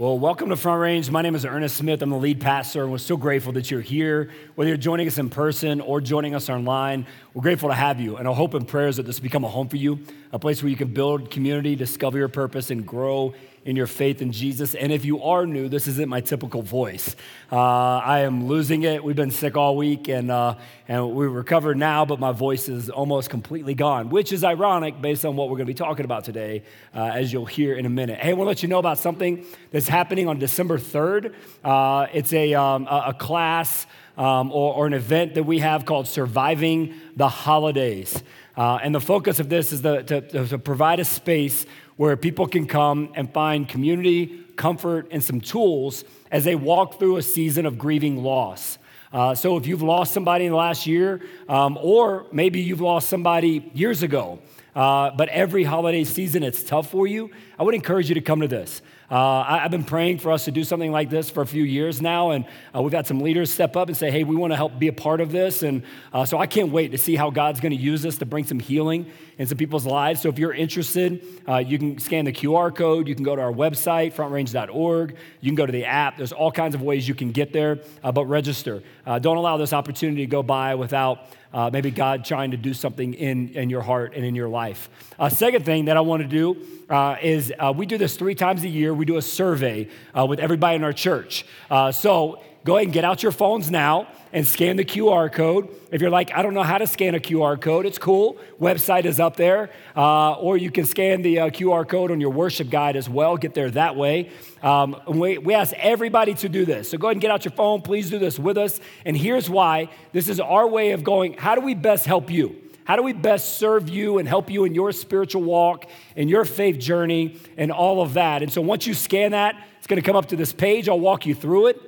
Well, welcome to Front Range. My name is Ernest Smith. I'm the lead pastor, and we're so grateful that you're here. Whether you're joining us in person or joining us online, we're grateful to have you. And our hope and prayers that this become a home for you, a place where you can build community, discover your purpose, and grow in your faith in Jesus. And if you are new, this isn't my typical voice. Uh, I am losing it. We've been sick all week, and, uh, and we recovered now, but my voice is almost completely gone, which is ironic based on what we're going to be talking about today, uh, as you'll hear in a minute. Hey, I want to let you know about something that's happening on December 3rd. Uh, it's a, um, a class um, or, or, an event that we have called Surviving the Holidays. Uh, and the focus of this is the, to, to provide a space where people can come and find community, comfort, and some tools as they walk through a season of grieving loss. Uh, so, if you've lost somebody in the last year, um, or maybe you've lost somebody years ago, uh, but every holiday season it's tough for you, I would encourage you to come to this. Uh, I, have been praying for us to do something like this for a few years now, and uh, we've had some leaders step up and say, hey, we want to help be a part of this. And uh, so I can't wait to see how God's going to use this to bring some healing in some people's lives. So if you're interested, uh, you can scan the QR code, you can go to our website, frontrange.org, you can go to the app. There's all kinds of ways you can get there, uh, but register. Uh, don't allow this opportunity to go by without maybe God trying to do something in, in your heart and in your life. Second thing that I want to do uh, uh, we do this three times a year. We do a survey uh, with everybody in our church. Uh, so go ahead and get out your phones now and scan the QR code. If you're like, I don't know how to scan a QR code, it's cool. Website is up there. Uh, or you can scan the uh, QR code on your worship guide as well. Get there that way. Um, we, we ask everybody to do this. So go ahead and get out your phone. Please do this with us. And here's why this is our way of going, how do we best help you? How do we best serve you and help you in your spiritual walk, in your faith journey, and all of that? And so once you scan that, it's going to come up to this page. I'll walk you through it.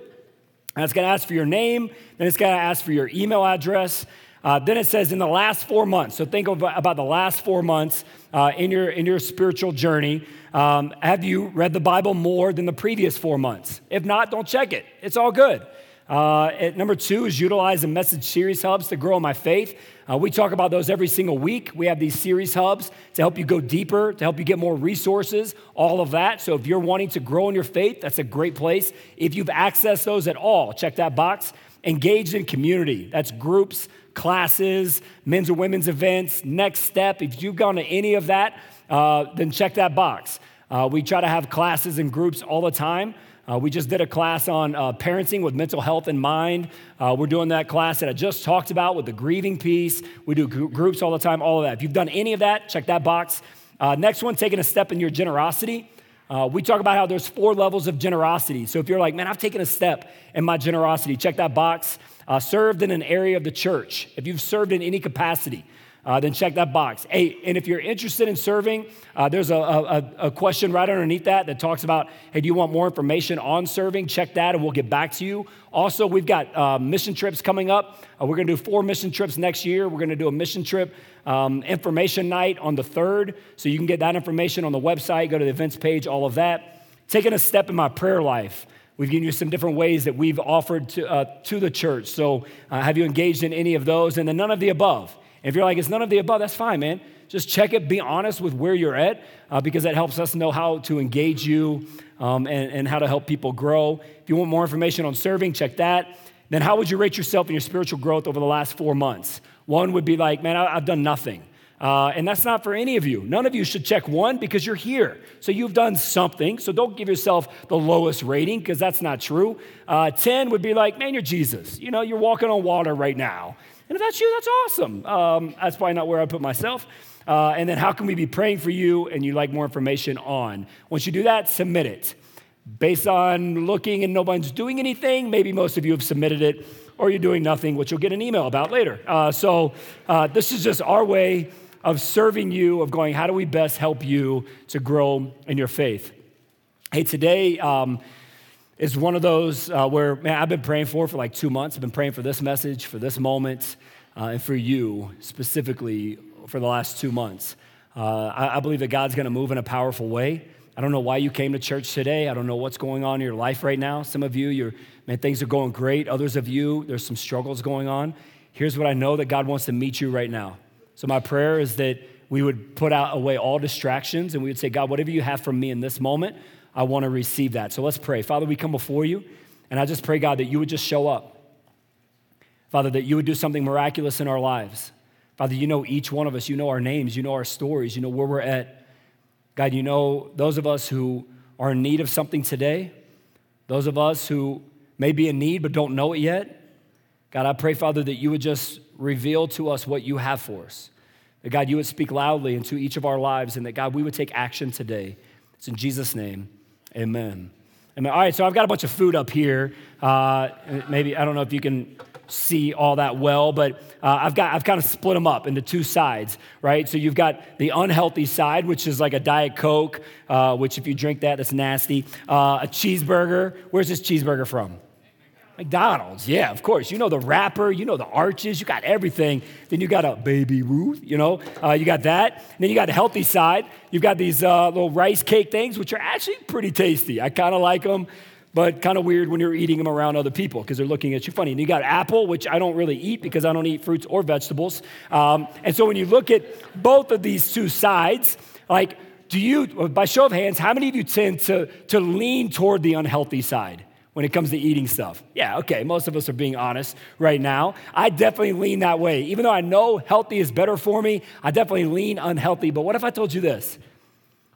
And it's going to ask for your name, then it's going to ask for your email address. Uh, then it says in the last four months. So think about the last four months uh, in, your, in your spiritual journey. Um, have you read the Bible more than the previous four months? If not, don't check it. It's all good. Uh, number two is utilize the message series hubs to grow in my faith. Uh, we talk about those every single week. We have these series hubs to help you go deeper, to help you get more resources, all of that. So if you're wanting to grow in your faith, that's a great place. If you've accessed those at all, check that box. Engaged in community, that's groups, classes, men's or women's events, next step. If you've gone to any of that, uh, then check that box. Uh, we try to have classes and groups all the time. Uh, we just did a class on uh, parenting with mental health in mind. Uh, we're doing that class that I just talked about with the grieving piece. We do gr- groups all the time, all of that. If you've done any of that, check that box. Uh, next one, taking a step in your generosity. Uh, we talk about how there's four levels of generosity. So if you're like, man, I've taken a step in my generosity, check that box. Uh, served in an area of the church. If you've served in any capacity, uh, then check that box. Hey, and if you're interested in serving, uh, there's a, a, a, question right underneath that that talks about, hey, do you want more information on serving? Check that and we'll get back to you. Also, we've got uh, mission trips coming up. Uh, we're going to do four mission trips next year. We're going to do a mission trip um, information night on the 3rd. So you can get that information on the website, go to the events page, all of that. Taking a step in my prayer life. We've given you some different ways that we've offered to, uh, to the church. So, uh, have you engaged in any of those? And then none of the above. If you're like, it's none of the above, that's fine, man. Just check it, be honest with where you're at, uh, because that helps us know how to engage you um, and, and how to help people grow. If you want more information on serving, check that. Then, how would you rate yourself in your spiritual growth over the last four months? One would be like, man, I, have done nothing. Uh, and that's not for any of you. None of you should check one because you're here. So you've done something. So don't give yourself the lowest rating because that's not true. Uh, 10 would be like, man, you're Jesus. You know, you're walking on water right now. And if that's you, that's awesome. Um, that's probably not where I put myself. Uh, and then how can we be praying for you and you like more information on? Once you do that, submit it. Based on looking and no one's doing anything, maybe most of you have submitted it, or you're doing nothing, which you'll get an email about later. Uh, so uh, this is just our way of serving you, of going, how do we best help you to grow in your faith? Hey, today, um, is one of those uh, where, man, I've been praying for for like two months. I've been praying for this message, for this moment, uh, and for you specifically for the last two months. Uh, I, I, believe that God's going to move in a powerful way. I don't know why you came to church today. I don't know what's going on in your life right now. Some of you, you're, man, things are going great. Others of you, there's some struggles going on. Here's what I know that God wants to meet you right now. So my prayer is that we would put out away all distractions and we would say, God, whatever you have from me in this moment, I want to receive that. So let's pray. Father, we come before you, and I just pray, God, that you would just show up. Father, that you would do something miraculous in our lives. Father, you know each one of us. You know our names. You know our stories. You know where we're at. God, you know those of us who are in need of something today, those of us who may be in need but don't know it yet. God, I pray, Father, that you would just reveal to us what you have for us. That, God, you would speak loudly into each of our lives, and that, God, we would take action today. It's in Jesus' name. Amen. Amen. All right, so I've got a bunch of food up here. Uh, maybe, I don't know if you can see all that well, but uh, I've got I've kind of split them up into two sides, right? So you've got the unhealthy side, which is like a diet coke, uh, which if you drink that, that's nasty. Uh, a cheeseburger. Where's this cheeseburger from? McDonald's, yeah, of course. You know the wrapper, you know the arches, you got everything. Then you got a baby Ruth, you know, uh, you got that. And then you got the healthy side. You've got these uh, little rice cake things, which are actually pretty tasty. I kind of like them, but kind of weird when you're eating them around other people because they're looking at you funny. And you got apple, which I don't really eat because I don't eat fruits or vegetables. Um, and so when you look at both of these two sides, like, do you, by show of hands, how many of you tend to, to lean toward the unhealthy side? When it comes to eating stuff. Yeah, okay, most of us are being honest right now. I definitely lean that way. Even though I know healthy is better for me, I definitely lean unhealthy. But what if I told you this?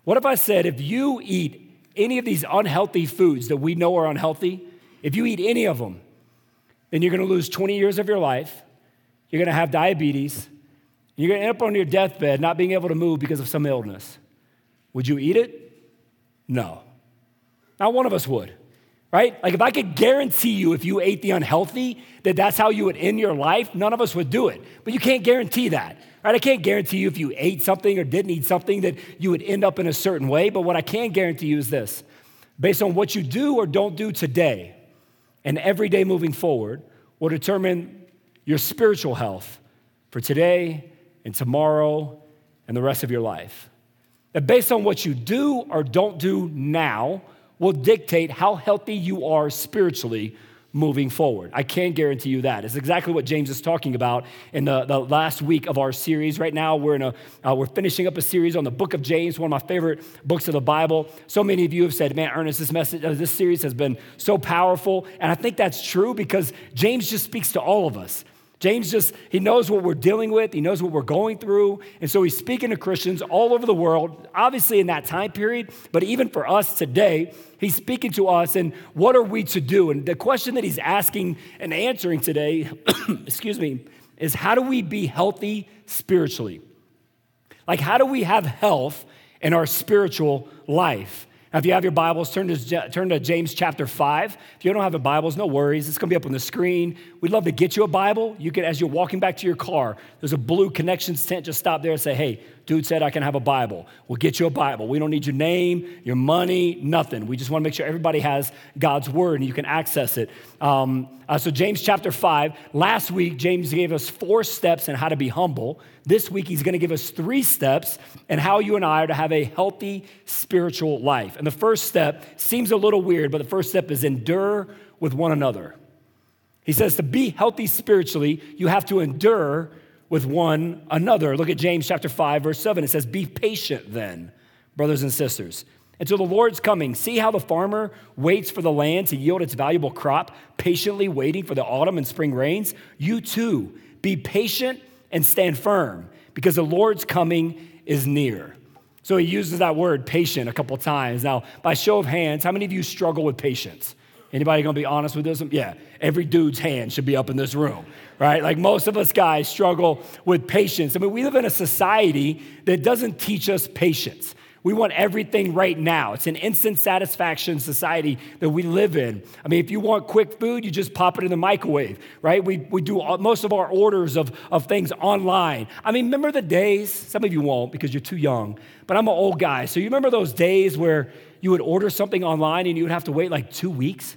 What if I said, if you eat any of these unhealthy foods that we know are unhealthy, if you eat any of them, then you're gonna lose 20 years of your life, you're gonna have diabetes, you're gonna end up on your deathbed not being able to move because of some illness. Would you eat it? No. Not one of us would right? Like if I could guarantee you if you ate the unhealthy that that's how you would end your life, none of us would do it. But you can't guarantee that. Right? I can't guarantee you if you ate something or didn't eat something that you would end up in a certain way, but what I can guarantee you is this. Based on what you do or don't do today and every day moving forward will determine your spiritual health for today and tomorrow and the rest of your life. That based on what you do or don't do now will dictate how healthy you are spiritually moving forward. I can guarantee you that. It's exactly what James is talking about in the, the last week of our series. Right now, we're, in a, uh, we're finishing up a series on the book of James, one of my favorite books of the Bible. So many of you have said, man, Ernest, this message, uh, this series has been so powerful. And I think that's true because James just speaks to all of us. James just, he knows what we're dealing with, he knows what we're going through. And so he's speaking to Christians all over the world, obviously in that time period, but even for us today, he's speaking to us and what are we to do? And the question that he's asking and answering today, excuse me, is how do we be healthy spiritually? Like, how do we have health in our spiritual life? Now, if you have your Bibles, turn to, turn to James chapter 5. If you don't have the Bibles, no worries. It's going to be up on the screen. We'd love to get you a Bible. You can, as you're walking back to your car, there's a blue connections tent. Just stop there and say, hey, dude said I can have a Bible. We'll get you a Bible. We don't need your name, your money, nothing. We just want to make sure everybody has God's word and you can access it. Um, uh, so, James chapter 5. Last week, James gave us four steps in how to be humble. This week, he's going to give us three steps in how you and I are to have a healthy spiritual life. And the first step seems a little weird, but the first step is endure with one another. He says to be healthy spiritually, you have to endure with one another. Look at James chapter 5, verse 7. It says, Be patient then, brothers and sisters until the Lord's coming. See how the farmer waits for the land to yield its valuable crop, patiently waiting for the autumn and spring rains? You too, be patient and stand firm, because the Lord's coming is near. So he uses that word patient a couple times. Now, by show of hands, how many of you struggle with patience? Anybody gonna be honest with this? Yeah, every dude's hand should be up in this room, right? Like most of us guys struggle with patience. I mean, we live in a society that doesn't teach us patience. We want everything right now. It's an instant satisfaction society that we live in. I mean, if you want quick food, you just pop it in the microwave, right? We, we do all, most of our orders of, of things online. I mean, remember the days? Some of you won't because you're too young, but I'm an old guy. So you remember those days where you would order something online and you would have to wait like two weeks?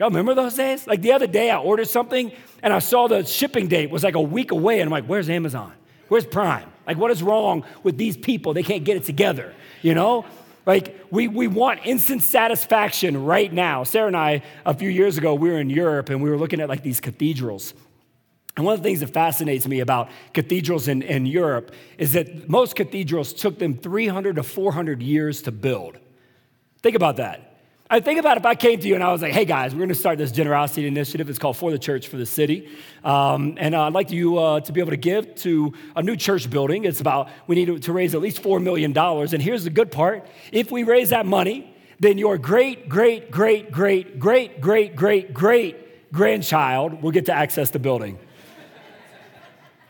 Y'all remember those days? Like the other day, I ordered something and I saw the shipping date was like a week away, and I'm like, where's Amazon? Where's Prime? Like, what is wrong with these people? They can't get it together you know? Like, we, we want instant satisfaction right now. Sarah and I, a few years ago, we were in Europe and we were looking at like these cathedrals. And one of the things that fascinates me about cathedrals in, in Europe is that most cathedrals took them 300 to 400 years to build. Think about that. I think about if I came to you and I was like, hey guys, we're going to start this generosity initiative. It's called For the Church for the City. Um, and uh, I'd like you uh, to be able to give to a new church building. It's about, we need to raise at least $4 million. And here's the good part if we raise that money, then your great, great, great, great, great, great, great, great grandchild will get to access the building.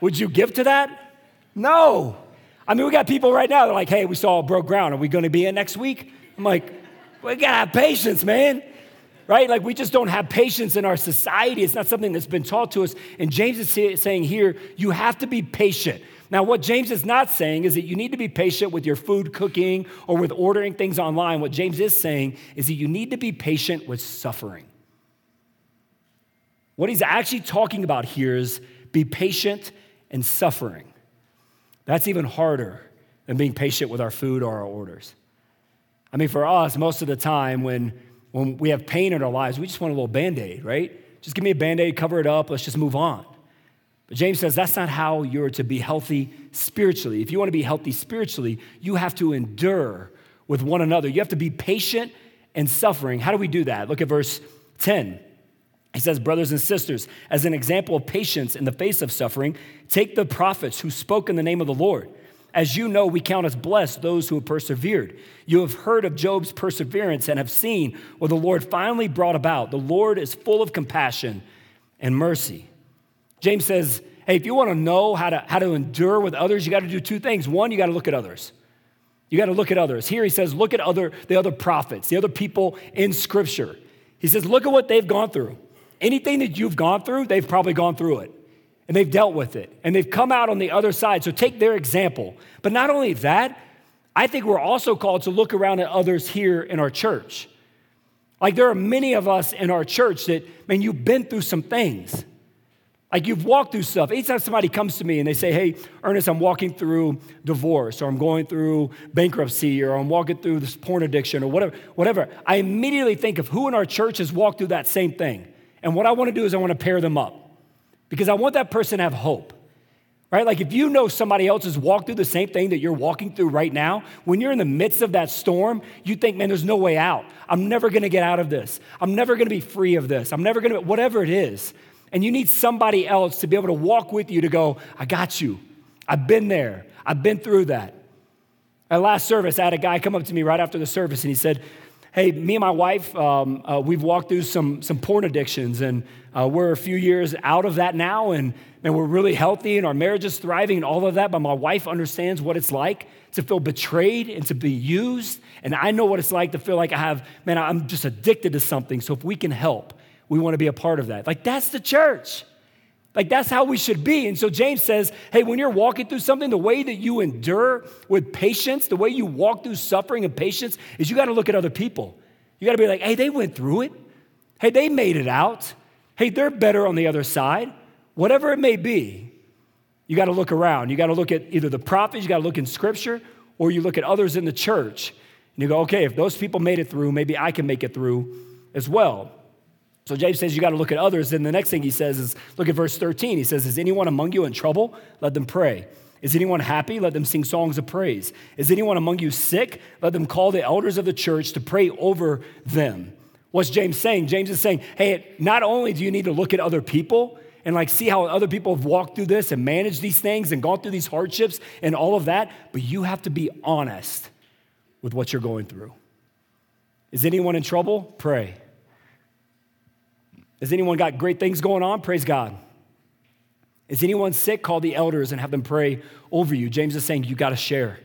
Would you give to that? No. I mean, we got people right now, they're like, hey, we saw broke ground. Are we going to be in next week? I'm like, we gotta have patience, man. Right? Like we just don't have patience in our society. It's not something that's been taught to us. And James is saying here, you have to be patient. Now, what James is not saying is that you need to be patient with your food cooking or with ordering things online. What James is saying is that you need to be patient with suffering. What he's actually talking about here is be patient and suffering. That's even harder than being patient with our food or our orders. I mean, for us, most of the time when, when we have pain in our lives, we just want a little band aid, right? Just give me a band aid, cover it up, let's just move on. But James says that's not how you're to be healthy spiritually. If you want to be healthy spiritually, you have to endure with one another. You have to be patient and suffering. How do we do that? Look at verse 10. He says, Brothers and sisters, as an example of patience in the face of suffering, take the prophets who spoke in the name of the Lord. As you know, we count as blessed those who have persevered. You have heard of Job's perseverance and have seen what the Lord finally brought about. The Lord is full of compassion and mercy. James says, hey, if you want to know how to, how to endure with others, you got to do two things. One, you got to look at others. You got to look at others. Here he says, look at other, the other prophets, the other people in Scripture. He says, look at what they've gone through. Anything that you've gone through, they've probably gone through it and they've dealt with it and they've come out on the other side. So take their example. But not only that, I think we're also called to look around at others here in our church. Like there are many of us in our church that, man, you've been through some things. Like you've walked through stuff. Anytime somebody comes to me and they say, Hey, Ernest, I'm walking through divorce, or I'm going through bankruptcy, or I'm walking through this porn addiction, or whatever, whatever, I immediately think of who in our church has walked through that same thing. And what I want to do is I want to pair them up because I want that person to have hope. Right? Like if you know somebody else has walked through the same thing that you're walking through right now, when you're in the midst of that storm, you think, man, there's no way out. I'm never gonna get out of this. I'm never gonna be free of this. I'm never gonna, whatever it is. And you need somebody else to be able to walk with you to go, I got you. I've been there. I've been through that. At last service, I had a guy come up to me right after the service and he said, Hey, me and my wife, um, uh, we've walked through some, some porn addictions, and uh, we're a few years out of that now, and, and we're really healthy, and our marriage is thriving, and all of that. But my wife understands what it's like to feel betrayed and to be used. And I know what it's like to feel like I have, man, I'm just addicted to something. So if we can help, we want to be a part of that. Like, that's the church. Like that's how we should be. And so James says, hey, when you're walking through something, the way that you endure with patience, the way you walk through suffering and patience is you got to look at other people. You got to be like, hey, they went through it. Hey, they made it out. Hey, they're better on the other side. Whatever it may be, you got to look around. You got to look at either the prophets, you got to look in scripture, or you look at others in the church. And you go, okay, if those people made it through, maybe I can make it through as well. So James says you got to look at others. Then the next thing he says is look at verse 13. He says, Is anyone among you in trouble? Let them pray. Is anyone happy? Let them sing songs of praise. Is anyone among you sick? Let them call the elders of the church to pray over them. What's James saying? James is saying, hey, not only do you need to look at other people and like see how other people have walked through this and managed these things and gone through these hardships and all of that, but you have to be honest with what you're going through. Is anyone in trouble? Pray. Has anyone got great things going on? Praise God. Is anyone sick? Call the elders and have them pray over you. James is saying you got to share.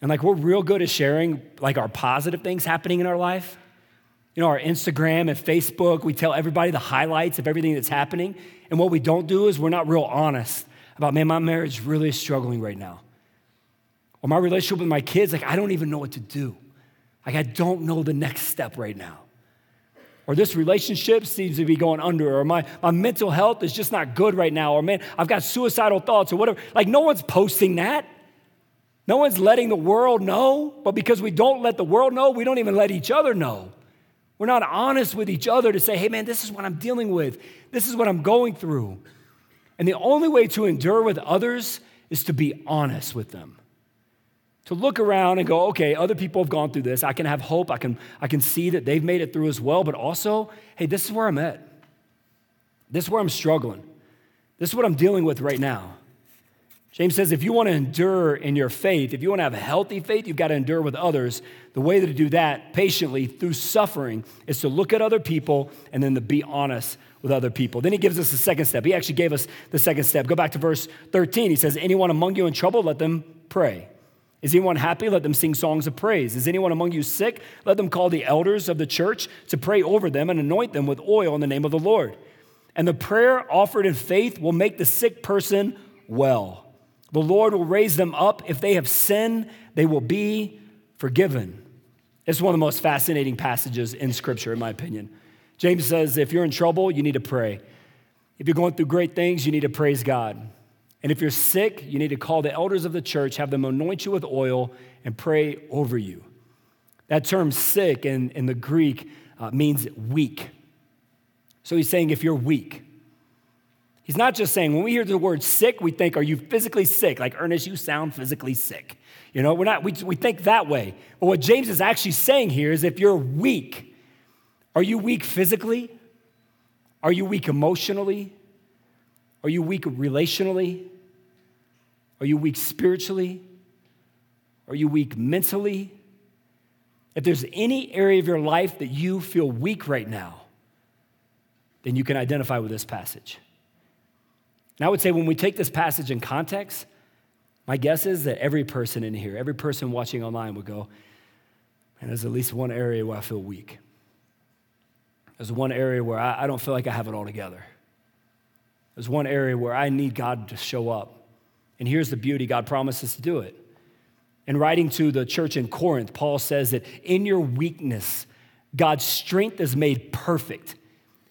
And like we're real good at sharing like our positive things happening in our life. You know, our Instagram and Facebook, we tell everybody the highlights of everything that's happening. And what we don't do is we're not real honest about, man, my marriage really is struggling right now. Or my relationship with my kids, like I don't even know what to do. Like I don't know the next step right now or this relationship seems to be going under, or my, my mental health is just not good right now, or man, I've got suicidal thoughts, or whatever. Like, no one's posting that. No one's letting the world know, but because we don't let the world know, we don't even let each other know. We're not honest with each other to say, hey, man, this is what I'm dealing with, this is what I'm going through. And the only way to endure with others is to be honest with them To look around and go, okay, other people have gone through this. I can have hope. I can, I can see that they've made it through as well. But also, hey, this is where I'm at. This is where I'm struggling. This is what I'm dealing with right now. James says if you want to endure in your faith, if you want to have a healthy faith, you've got to endure with others. The way to do that patiently through suffering is to look at other people and then to be honest with other people. Then he gives us the second step. He actually gave us the second step. Go back to verse 13. He says, Anyone among you in trouble, let them pray. Is anyone happy? Let them sing songs of praise. Is anyone among you sick? Let them call the elders of the church to pray over them and anoint them with oil in the name of the Lord. And the prayer offered in faith will make the sick person well. The Lord will raise them up. If they have sinned, they will be forgiven. It's one of the most fascinating passages in Scripture, in my opinion. James says if you're in trouble, you need to pray. If you're going through great things, you need to praise God. And if you're sick, you need to call the elders of the church, have them anoint you with oil, and pray over you. That term sick in, in the Greek uh, means weak. So he's saying if you're weak, He's not just saying, when we hear the word sick, we think, are you physically sick? Like, Ernest, you sound physically sick. You know, we're not, we, we think that way. But what James is actually saying here is if you're weak, are you weak physically? Are you weak emotionally? Are you weak relationally? Are you weak spiritually? Are you weak mentally? If there's any area of your life that you feel weak right now, then you can identify with this passage. And I would say when we take this passage in context, my guess is that every person in here, every person watching online would go, and there's at least one area where I feel weak. There's one area where I, I don't feel like I have it all together. There's one area where I need God to show up. And here's the beauty God promises to do it. In writing to the church in Corinth, Paul says that in your weakness, God's strength is made perfect.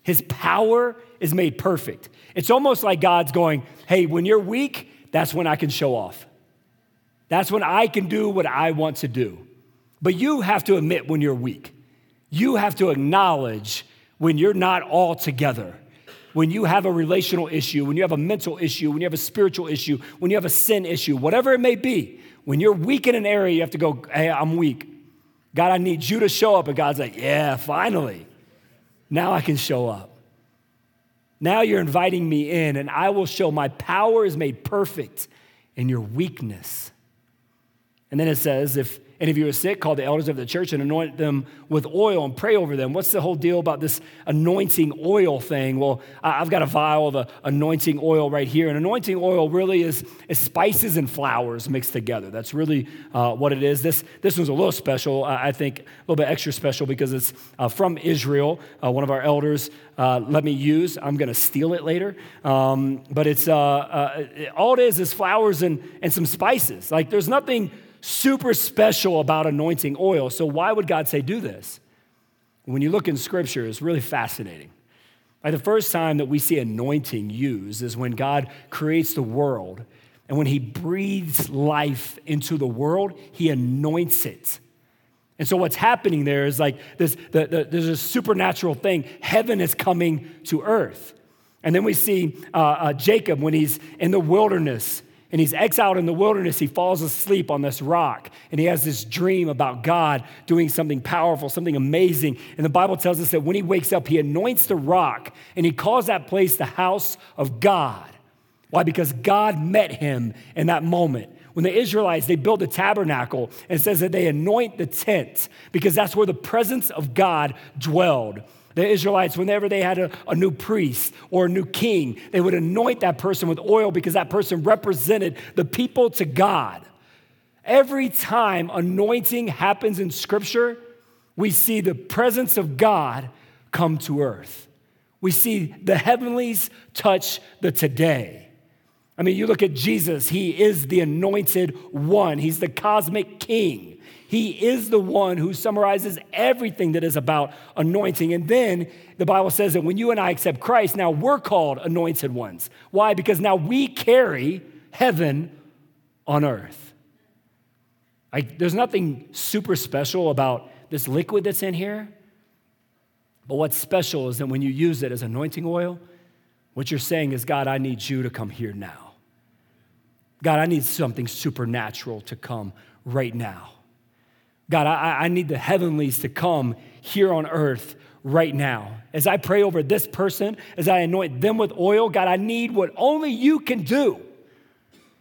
His power is made perfect. It's almost like God's going, hey, when you're weak, that's when I can show off. That's when I can do what I want to do. But you have to admit when you're weak. You have to acknowledge when you're not all together. When you have a relational issue, when you have a mental issue, when you have a spiritual issue, when you have a sin issue, whatever it may be, when you're weak in an area, you have to go, hey, I'm weak. God, I need you to show up. And God's like, yeah, finally. Now I can show up. Now you're inviting me in, and I will show my power is made perfect in your weakness. And then it says, if any if you are sick, call the elders of the church and anoint them with oil and pray over them. What's the whole deal about this anointing oil thing? Well, I've got a vial of anointing oil right here. And anointing oil really is, is spices and flowers mixed together. That's really uh, what it is. This, this one's a little special, I think, a little bit extra special because it's uh, from Israel. Uh, one of our elders uh, let me use. I'm going to steal it later. Um, but it's uh, uh, all it is is flowers and, and some spices. Like there's nothing super special about anointing oil. So, why would God say do this? When you look in scripture, it's really fascinating. Like the first time that we see anointing used is when God creates the world. And when he breathes life into the world, he anoints it. And so what's happening there is like this, the, the, there's a supernatural thing. Heaven is coming to earth. And then we see uh, uh, Jacob when he's in the wilderness and he's exiled in the wilderness. He falls asleep on this rock and he has this dream about God doing something powerful, something amazing. And the Bible tells us that when he wakes up, he anoints the rock and he calls that place the house of God. Why? Because God met him in that moment. When the Israelites, they build a tabernacle and it says that they anoint the tent because that's where the presence of God dwelled. The Israelites, whenever they had a, a new priest or a new king, they would anoint that person with oil because that person represented the people to God. Every time anointing happens in Scripture, we see the presence of God come to earth. We see the heavenlies touch the today. I mean, you look at Jesus, he is the anointed one, he's the cosmic king. He is the one who summarizes everything that is about anointing. And then the Bible says that when you and I accept Christ, now we're called anointed ones. Why? Because now we carry heaven on earth. Like, there's nothing super special about this liquid that's in here. But what's special is that when you use it as anointing oil, what you're saying is, God, I need you to come here now. God, I need something supernatural to come right now. God, I, I need the heavenlies to come here on earth right now. As I pray over this person, as I anoint them with oil, God, I need what only you can do.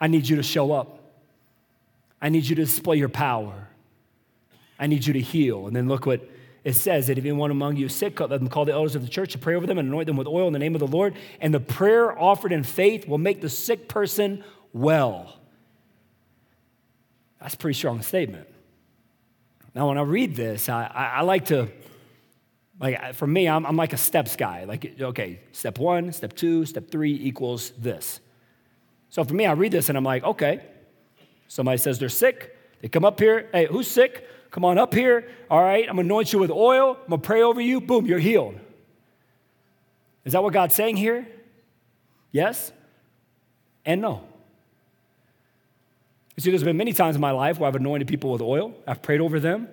I need you to show up. I need you to display your power. I need you to heal. And then look what it says that if anyone among you is sick, let them call the elders of the church to pray over them and anoint them with oil in the name of the Lord. And the prayer offered in faith will make the sick person well. That's a pretty strong statement. Now, when I read this, I, I, I like to, like, for me, I'm, I'm like a steps guy. Like, okay, step one, step two, step three equals this. So for me, I read this and I'm like, okay, somebody says they're sick. They come up here. Hey, who's sick? Come on up here. All right, I'm gonna anoint you with oil. I'm gonna pray over you. Boom, you're healed. Is that what God's saying here? Yes and no. You see, there's been many times in my life where I've anointed people with oil, I've prayed over them,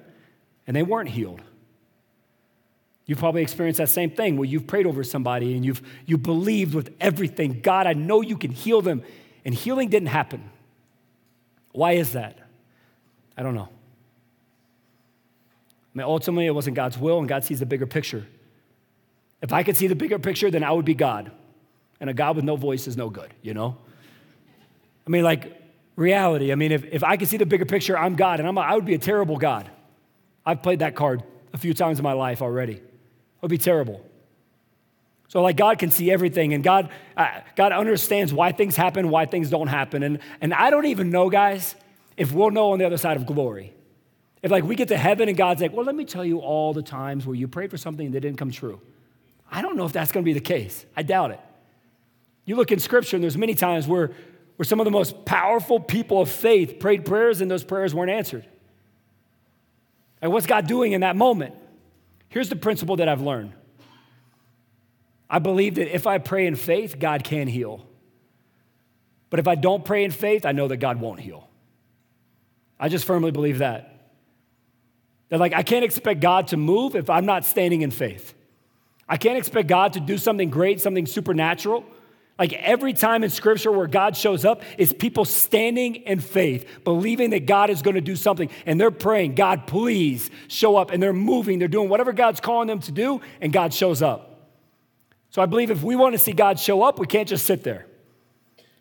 and they weren't healed. You've probably experienced that same thing where you've prayed over somebody and you've you believed with everything, God, I know you can heal them, and healing didn't happen. Why is that? I don't know. I mean, ultimately, it wasn't God's will, and God sees the bigger picture. If I could see the bigger picture, then I would be God. And a God with no voice is no good, you know? I mean, like, reality. I mean, if, if I could see the bigger picture, I'm God, and I'm a, I would be a terrible God. I've played that card a few times in my life already. It would be terrible. So, like, God can see everything, and God, uh, God understands why things happen, why things don't happen. And, and I don't even know, guys, if we'll know on the other side of glory. If like we get to heaven and God's like, well, let me tell you all the times where you prayed for something that didn't come true. I don't know if that's going to be the case. I doubt it. You look in scripture and there's many times where, where some of the most powerful people of faith prayed prayers and those prayers weren't answered. And what's God doing in that moment? Here's the principle that I've learned. I believe that if I pray in faith, God can heal. But if I don't pray in faith, I know that God won't heal. I just firmly believe that. That, like, I can't expect God to move if I'm not standing in faith. I can't expect God to do something great, something supernatural. Like every time in scripture where God shows up is people standing in faith, believing that God is going to do something. And they're praying, God, please show up. And they're moving, they're doing whatever God's calling them to do, and God shows up. So I believe if we want to see God show up, we can't just sit there.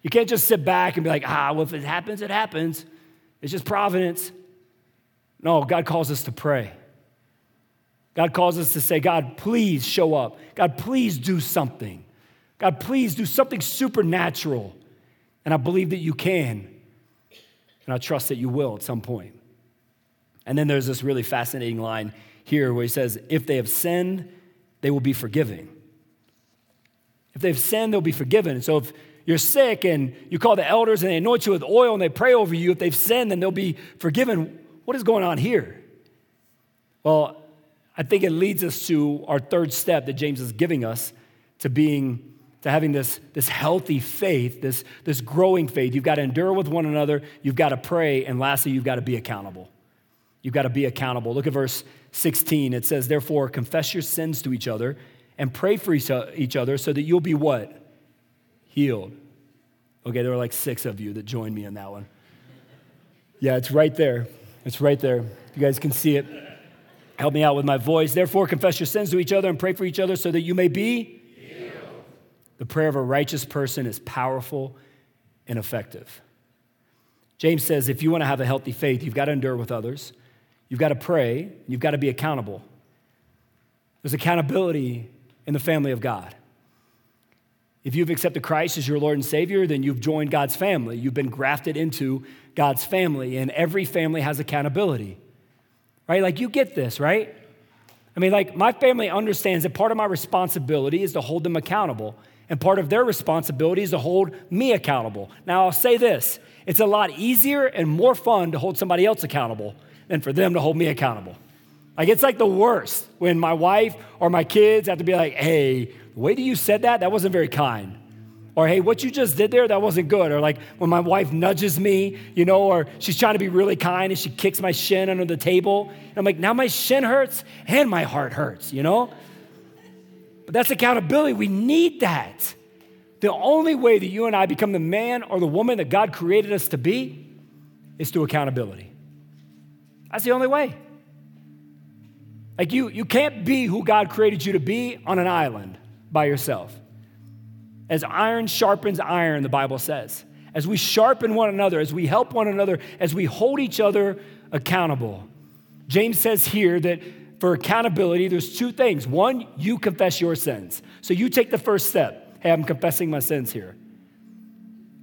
You can't just sit back and be like, ah, well, if it happens, it happens. It's just providence. No, God calls us to pray. God calls us to say, God, please show up. God, please do something. God, please do something supernatural. And I believe that you can. And I trust that you will at some point. And then there's this really fascinating line here where he says, If they have sinned, they will be forgiven. If they've sinned, they'll be forgiven. And so if you're sick and you call the elders and they anoint you with oil and they pray over you, if they've sinned, then they'll be forgiven. What is going on here? Well, I think it leads us to our third step that James is giving us to being to having this, this healthy faith, this, this growing faith. You've got to endure with one another, you've got to pray, and lastly, you've got to be accountable. You've got to be accountable. Look at verse 16. It says, Therefore, confess your sins to each other and pray for each other so that you'll be what? Healed. Okay, there were like six of you that joined me in that one. Yeah, it's right there. It's right there. You guys can see it. Help me out with my voice. Therefore, confess your sins to each other and pray for each other so that you may be. The prayer of a righteous person is powerful and effective. James says if you want to have a healthy faith, you've got to endure with others, you've got to pray, you've got to be accountable. There's accountability in the family of God. If you've accepted Christ as your Lord and Savior, then you've joined God's family. You've been grafted into God's family, and every family has accountability, right? Like, you get this, right? I mean, like, my family understands that part of my responsibility is to hold them accountable, and part of their responsibility is to hold me accountable. Now, I'll say this it's a lot easier and more fun to hold somebody else accountable than for them to hold me accountable. Like, it's like the worst when my wife or my kids have to be like, hey, the way that you said that, that wasn't very kind. Or, hey, what you just did there, that wasn't good. Or, like, when my wife nudges me, you know, or she's trying to be really kind and she kicks my shin under the table. And I'm like, now my shin hurts and my heart hurts, you know? That's accountability. We need that. The only way that you and I become the man or the woman that God created us to be is through accountability. That's the only way. Like you, you can't be who God created you to be on an island by yourself. As iron sharpens iron, the Bible says. As we sharpen one another, as we help one another, as we hold each other accountable. James says here that for accountability, there's two things. One, you confess your sins. So you take the first step. Hey, I'm confessing my sins here.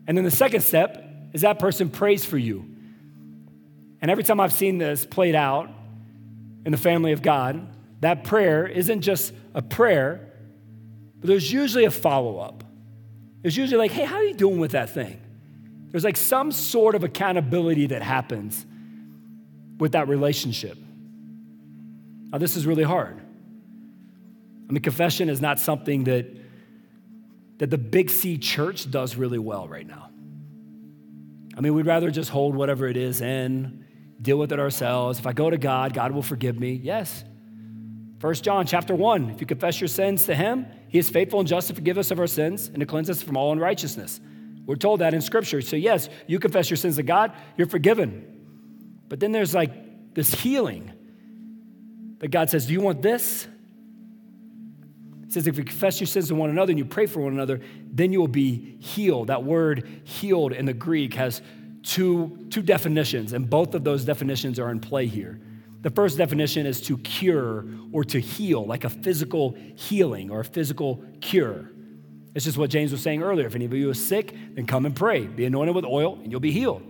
And then the second step is that person prays for you. And every time I've seen this played out in the family of God, that prayer isn't just a prayer, but there's usually a follow up. There's usually like, hey, how are you doing with that thing? There's like some sort of accountability that happens with that relationship. Now, this is really hard. I mean, confession is not something that, that the Big C church does really well right now. I mean, we'd rather just hold whatever it is in, deal with it ourselves. If I go to God, God will forgive me. Yes. First John chapter 1, if you confess your sins to him, he is faithful and just to forgive us of our sins and to cleanse us from all unrighteousness. We're told that in scripture. So yes, you confess your sins to God, you're forgiven. But then there's like this healing that God says, Do you want this? He says, if you confess your sins to one another and you pray for one another, then you will be healed. That word healed in the Greek has two, two definitions, and both of those definitions are in play here. The first definition is to cure or to heal, like a physical healing or a physical cure. It's just what James was saying earlier. If any of you are sick, then come and pray. Be anointed with oil, and you'll be healed.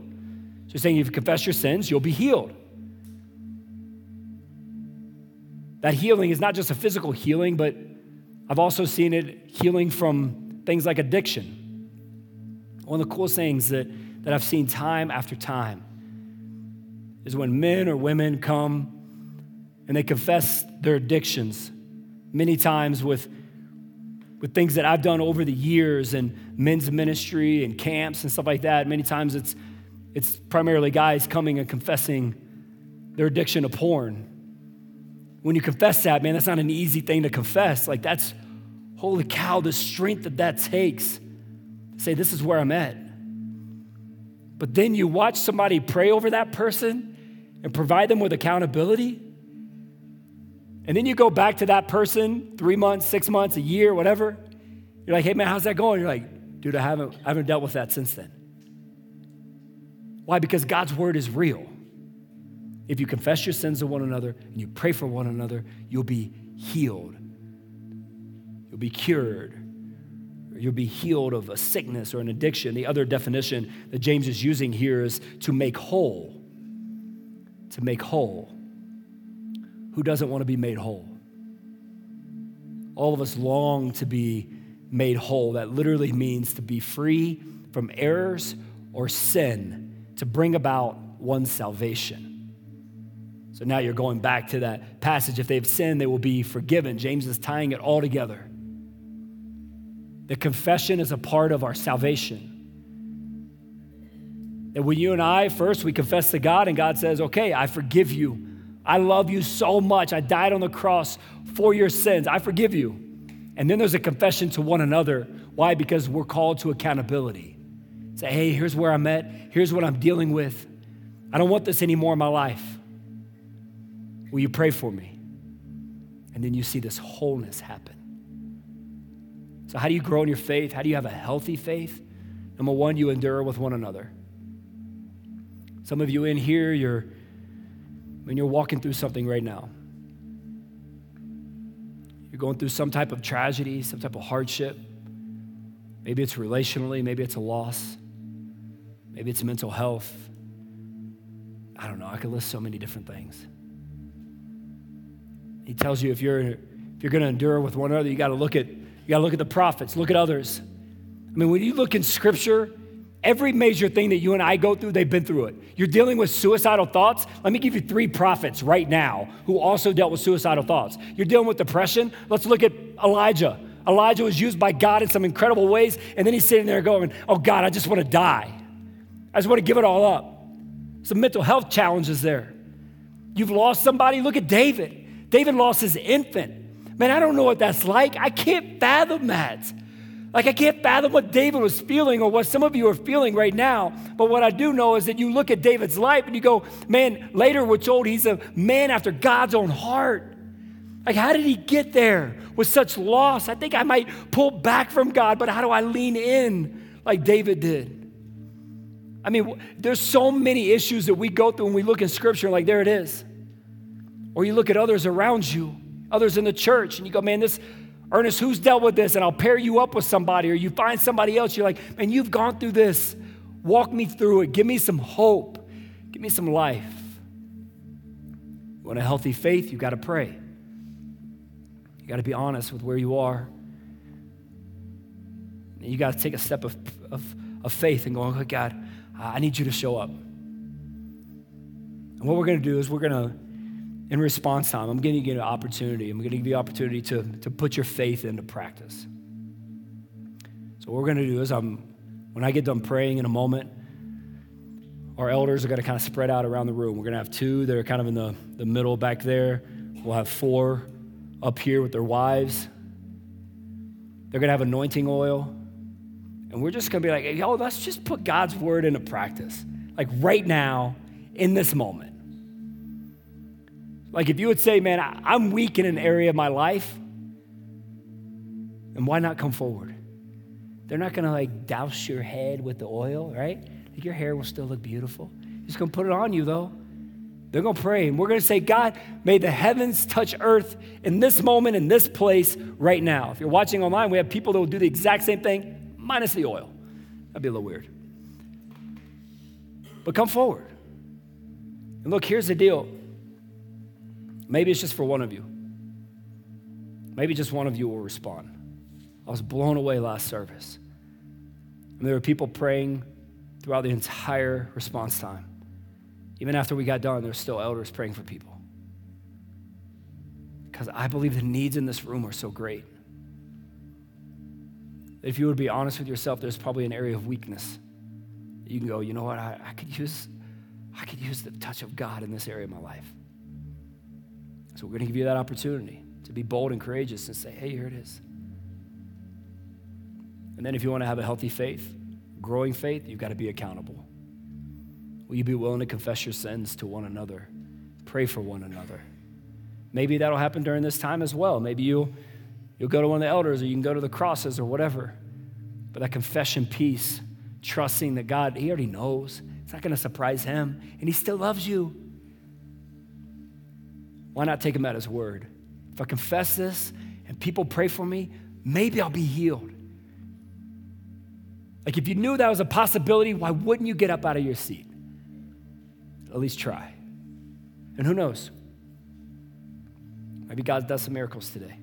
So he's saying if you confess your sins, you'll be healed. That healing is not just a physical healing, but I've also seen it healing from things like addiction. One of the coolest things that, that I've seen time after time is when men or women come and they confess their addictions, many times with, with things that I've done over the years in men's ministry and camps and stuff like that. Many times it's, it's primarily guys coming and confessing their addiction to porn when you confess that, man, that's not an easy thing to confess. Like, that's, holy cow, the strength that that takes. Say, this is where I'm at. But then you watch somebody pray over that person and provide them with accountability. And then you go back to that person three months, six months, a year, whatever. You're like, hey, man, how's that going? You're like, dude, I haven't, I haven't dealt with that since then. Why? Because God's word is real. If you confess your sins to one another and you pray for one another, you'll be healed. You'll be cured. You'll be healed of a sickness or an addiction. The other definition that James is using here is to make whole. To make whole. Who doesn't want to be made whole? All of us long to be made whole. That literally means to be free from errors or sin, to bring about one's salvation. So now you're going back to that passage. If they've sinned, they will be forgiven. James is tying it all together. The confession is a part of our salvation. That when you and I first we confess to God and God says, "Okay, I forgive you. I love you so much. I died on the cross for your sins. I forgive you." And then there's a confession to one another. Why? Because we're called to accountability. Say, "Hey, here's where I'm at. Here's what I'm dealing with. I don't want this anymore in my life." Will you pray for me? And then you see this wholeness happen. So, how do you grow in your faith? How do you have a healthy faith? Number one, you endure with one another. Some of you in here, you're when you're walking through something right now. You're going through some type of tragedy, some type of hardship. Maybe it's relationally, maybe it's a loss, maybe it's mental health. I don't know, I could list so many different things. He tells you if you're if you're going to endure with one another, you got to look at you got to look at the prophets, look at others. I mean, when you look in Scripture, every major thing that you and I go through, they've been through it. You're dealing with suicidal thoughts. Let me give you three prophets right now who also dealt with suicidal thoughts. You're dealing with depression. Let's look at Elijah. Elijah was used by God in some incredible ways, and then he's sitting there going, "Oh God, I just want to die. I just want to give it all up." Some mental health challenges there. You've lost somebody. Look at David. David lost his infant. Man, I don't know what that's like. I can't fathom that. Like, I can't fathom what David was feeling or what some of you are feeling right now. But what I do know is that you look at David's life and you go, man, later we're told he's a man after God's own heart. Like, how did he get there with such loss? I think I might pull back from God, but how do I lean in like David did? I mean, there's so many issues that we go through when we look in scripture, like, there it is. Or you look at others around you, others in the church, and you go, man, this, Ernest, who's dealt with this? And I'll pair you up with somebody, or you find somebody else. You're like, man, you've gone through this. Walk me through it. Give me some hope. Give me some life. You want a healthy faith? You got to pray. You got to be honest with where you are. You got to take a step of, of, of faith and go, oh, God, I need you to show up. And what we're going to do is we're going to in response time, I'm giving you an opportunity. I'm going to give you an opportunity to, to put your faith into practice. So, what we're going to do is, I'm, when I get done praying in a moment, our elders are going to kind of spread out around the room. We're going to have two that are kind of in the, the middle back there. We'll have four up here with their wives. They're going to have anointing oil. And we're just going to be like, yo, let's just put God's word into practice, like right now, in this moment. Like if you would say, man, I'm weak in an area of my life, and why not come forward? They're not gonna like douse your head with the oil, right? Like your hair will still look beautiful. He's gonna put it on you though. They're gonna pray, and we're gonna say, God, may the heavens touch earth in this moment, in this place, right now. If you're watching online, we have people that will do the exact same thing, minus the oil. That'd be a little weird. But come forward. And look, here's the deal Maybe it's just for one of you. Maybe just one of you will respond. I was blown away last service. And there were people praying throughout the entire response time. Even after we got done, there were still elders praying for people. Because I believe the needs in this room are so great. If you would be honest with yourself, there's probably an area of weakness. You can go, you know what, I, I could use I could use the touch of God in this area of my life. So we're going to give you that opportunity to be bold and courageous and say, hey, here it is. And then if you want to have a healthy faith, growing faith, you've got to be accountable. Will you be willing to confess your sins to one another? Pray for one another. Maybe that'll happen during this time as well. Maybe you'll, you'll go to one of the elders or you can go to the crosses or whatever. But that confession piece, trusting that God, He already knows. It's not going to surprise Him, and He still loves you. Why not take him at his word? If I confess this and people pray for me, maybe I'll be healed. Like if you knew that was a possibility, why wouldn't you get up out of your seat? At least try. And who knows? Maybe God does some miracles today.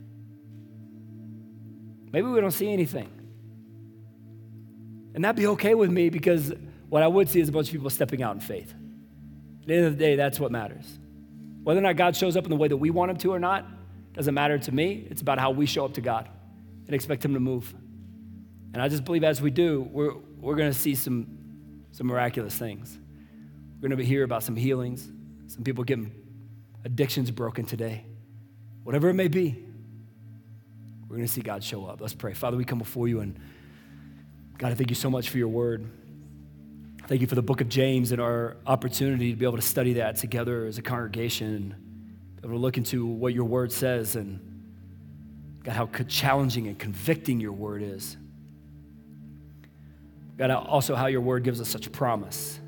Maybe we don't see anything. And that'd be okay with me because what I would see is a bunch of people stepping out in faith. At the end of the day, that's what matters. Whether or not God shows up in the way that we want him to or not doesn't matter to me. It's about how we show up to God and expect him to move. And I just believe as we do, we're, we're going to see some, some miraculous things. We're going to hear about some healings, some people getting addictions broken today. Whatever it may be, we're going to see God show up. Let's pray. Father, we come before you and God, I thank you so much for your word. Thank you for the book of James and our opportunity to be able to study that together as a congregation be able to look into what your word says and God, how challenging and convicting your word is. God, also how your word gives us such promise.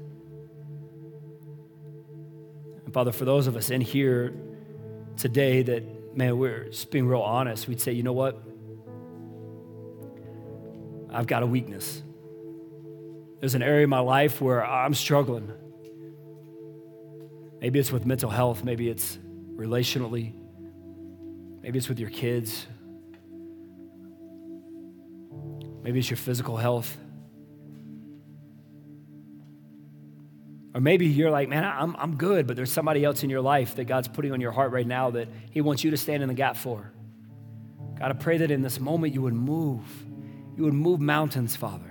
And Father, for those of us in here today that, man, we're just being real honest, we'd say, you know what? I've got a weakness. There's an area of my life where I'm struggling. Maybe it's with mental health, maybe it's relationally, maybe it's with your kids, maybe it's your physical health. Or maybe you're like, man, I'm, I'm good, but there's somebody else in your life that God's putting on your heart right now that He wants you to stand in the gap for. God, I pray that in this moment you would move. You would move mountains, Father.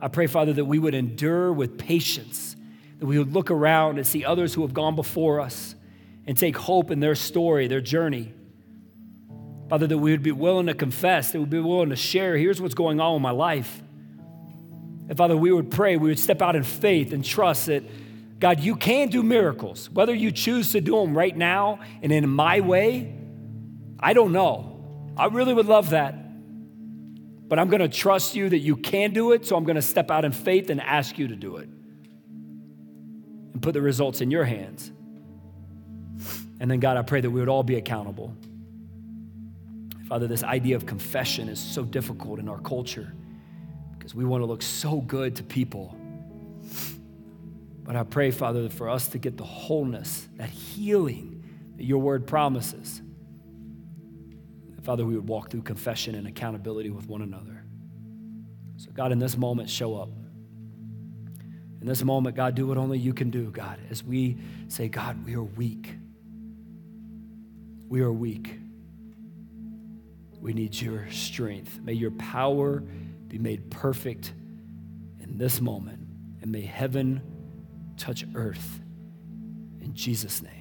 I pray, Father, that we would endure with patience, that we would look around and see others who have gone before us and take hope in their story, their journey. Father, that we would be willing to confess, that we'd be willing to share, here's what's going on in my life. And Father, we would pray, we would step out in faith and trust that, God, you can do miracles. Whether you choose to do them right now and in my way, I don't know. I really would love that. But I'm going to trust you that you can do it, so I'm going to step out in faith and ask you to do it and put the results in your hands. And then, God, I pray that we would all be accountable. Father, this idea of confession is so difficult in our culture because we want to look so good to people. But I pray, Father, for us to get the wholeness, that healing that your word promises. Father, we would walk through confession and accountability with one another. So, God, in this moment, show up. In this moment, God, do what only you can do, God, as we say, God, we are weak. We are weak. We need your strength. May your power be made perfect in this moment. And may heaven touch earth. In Jesus' name.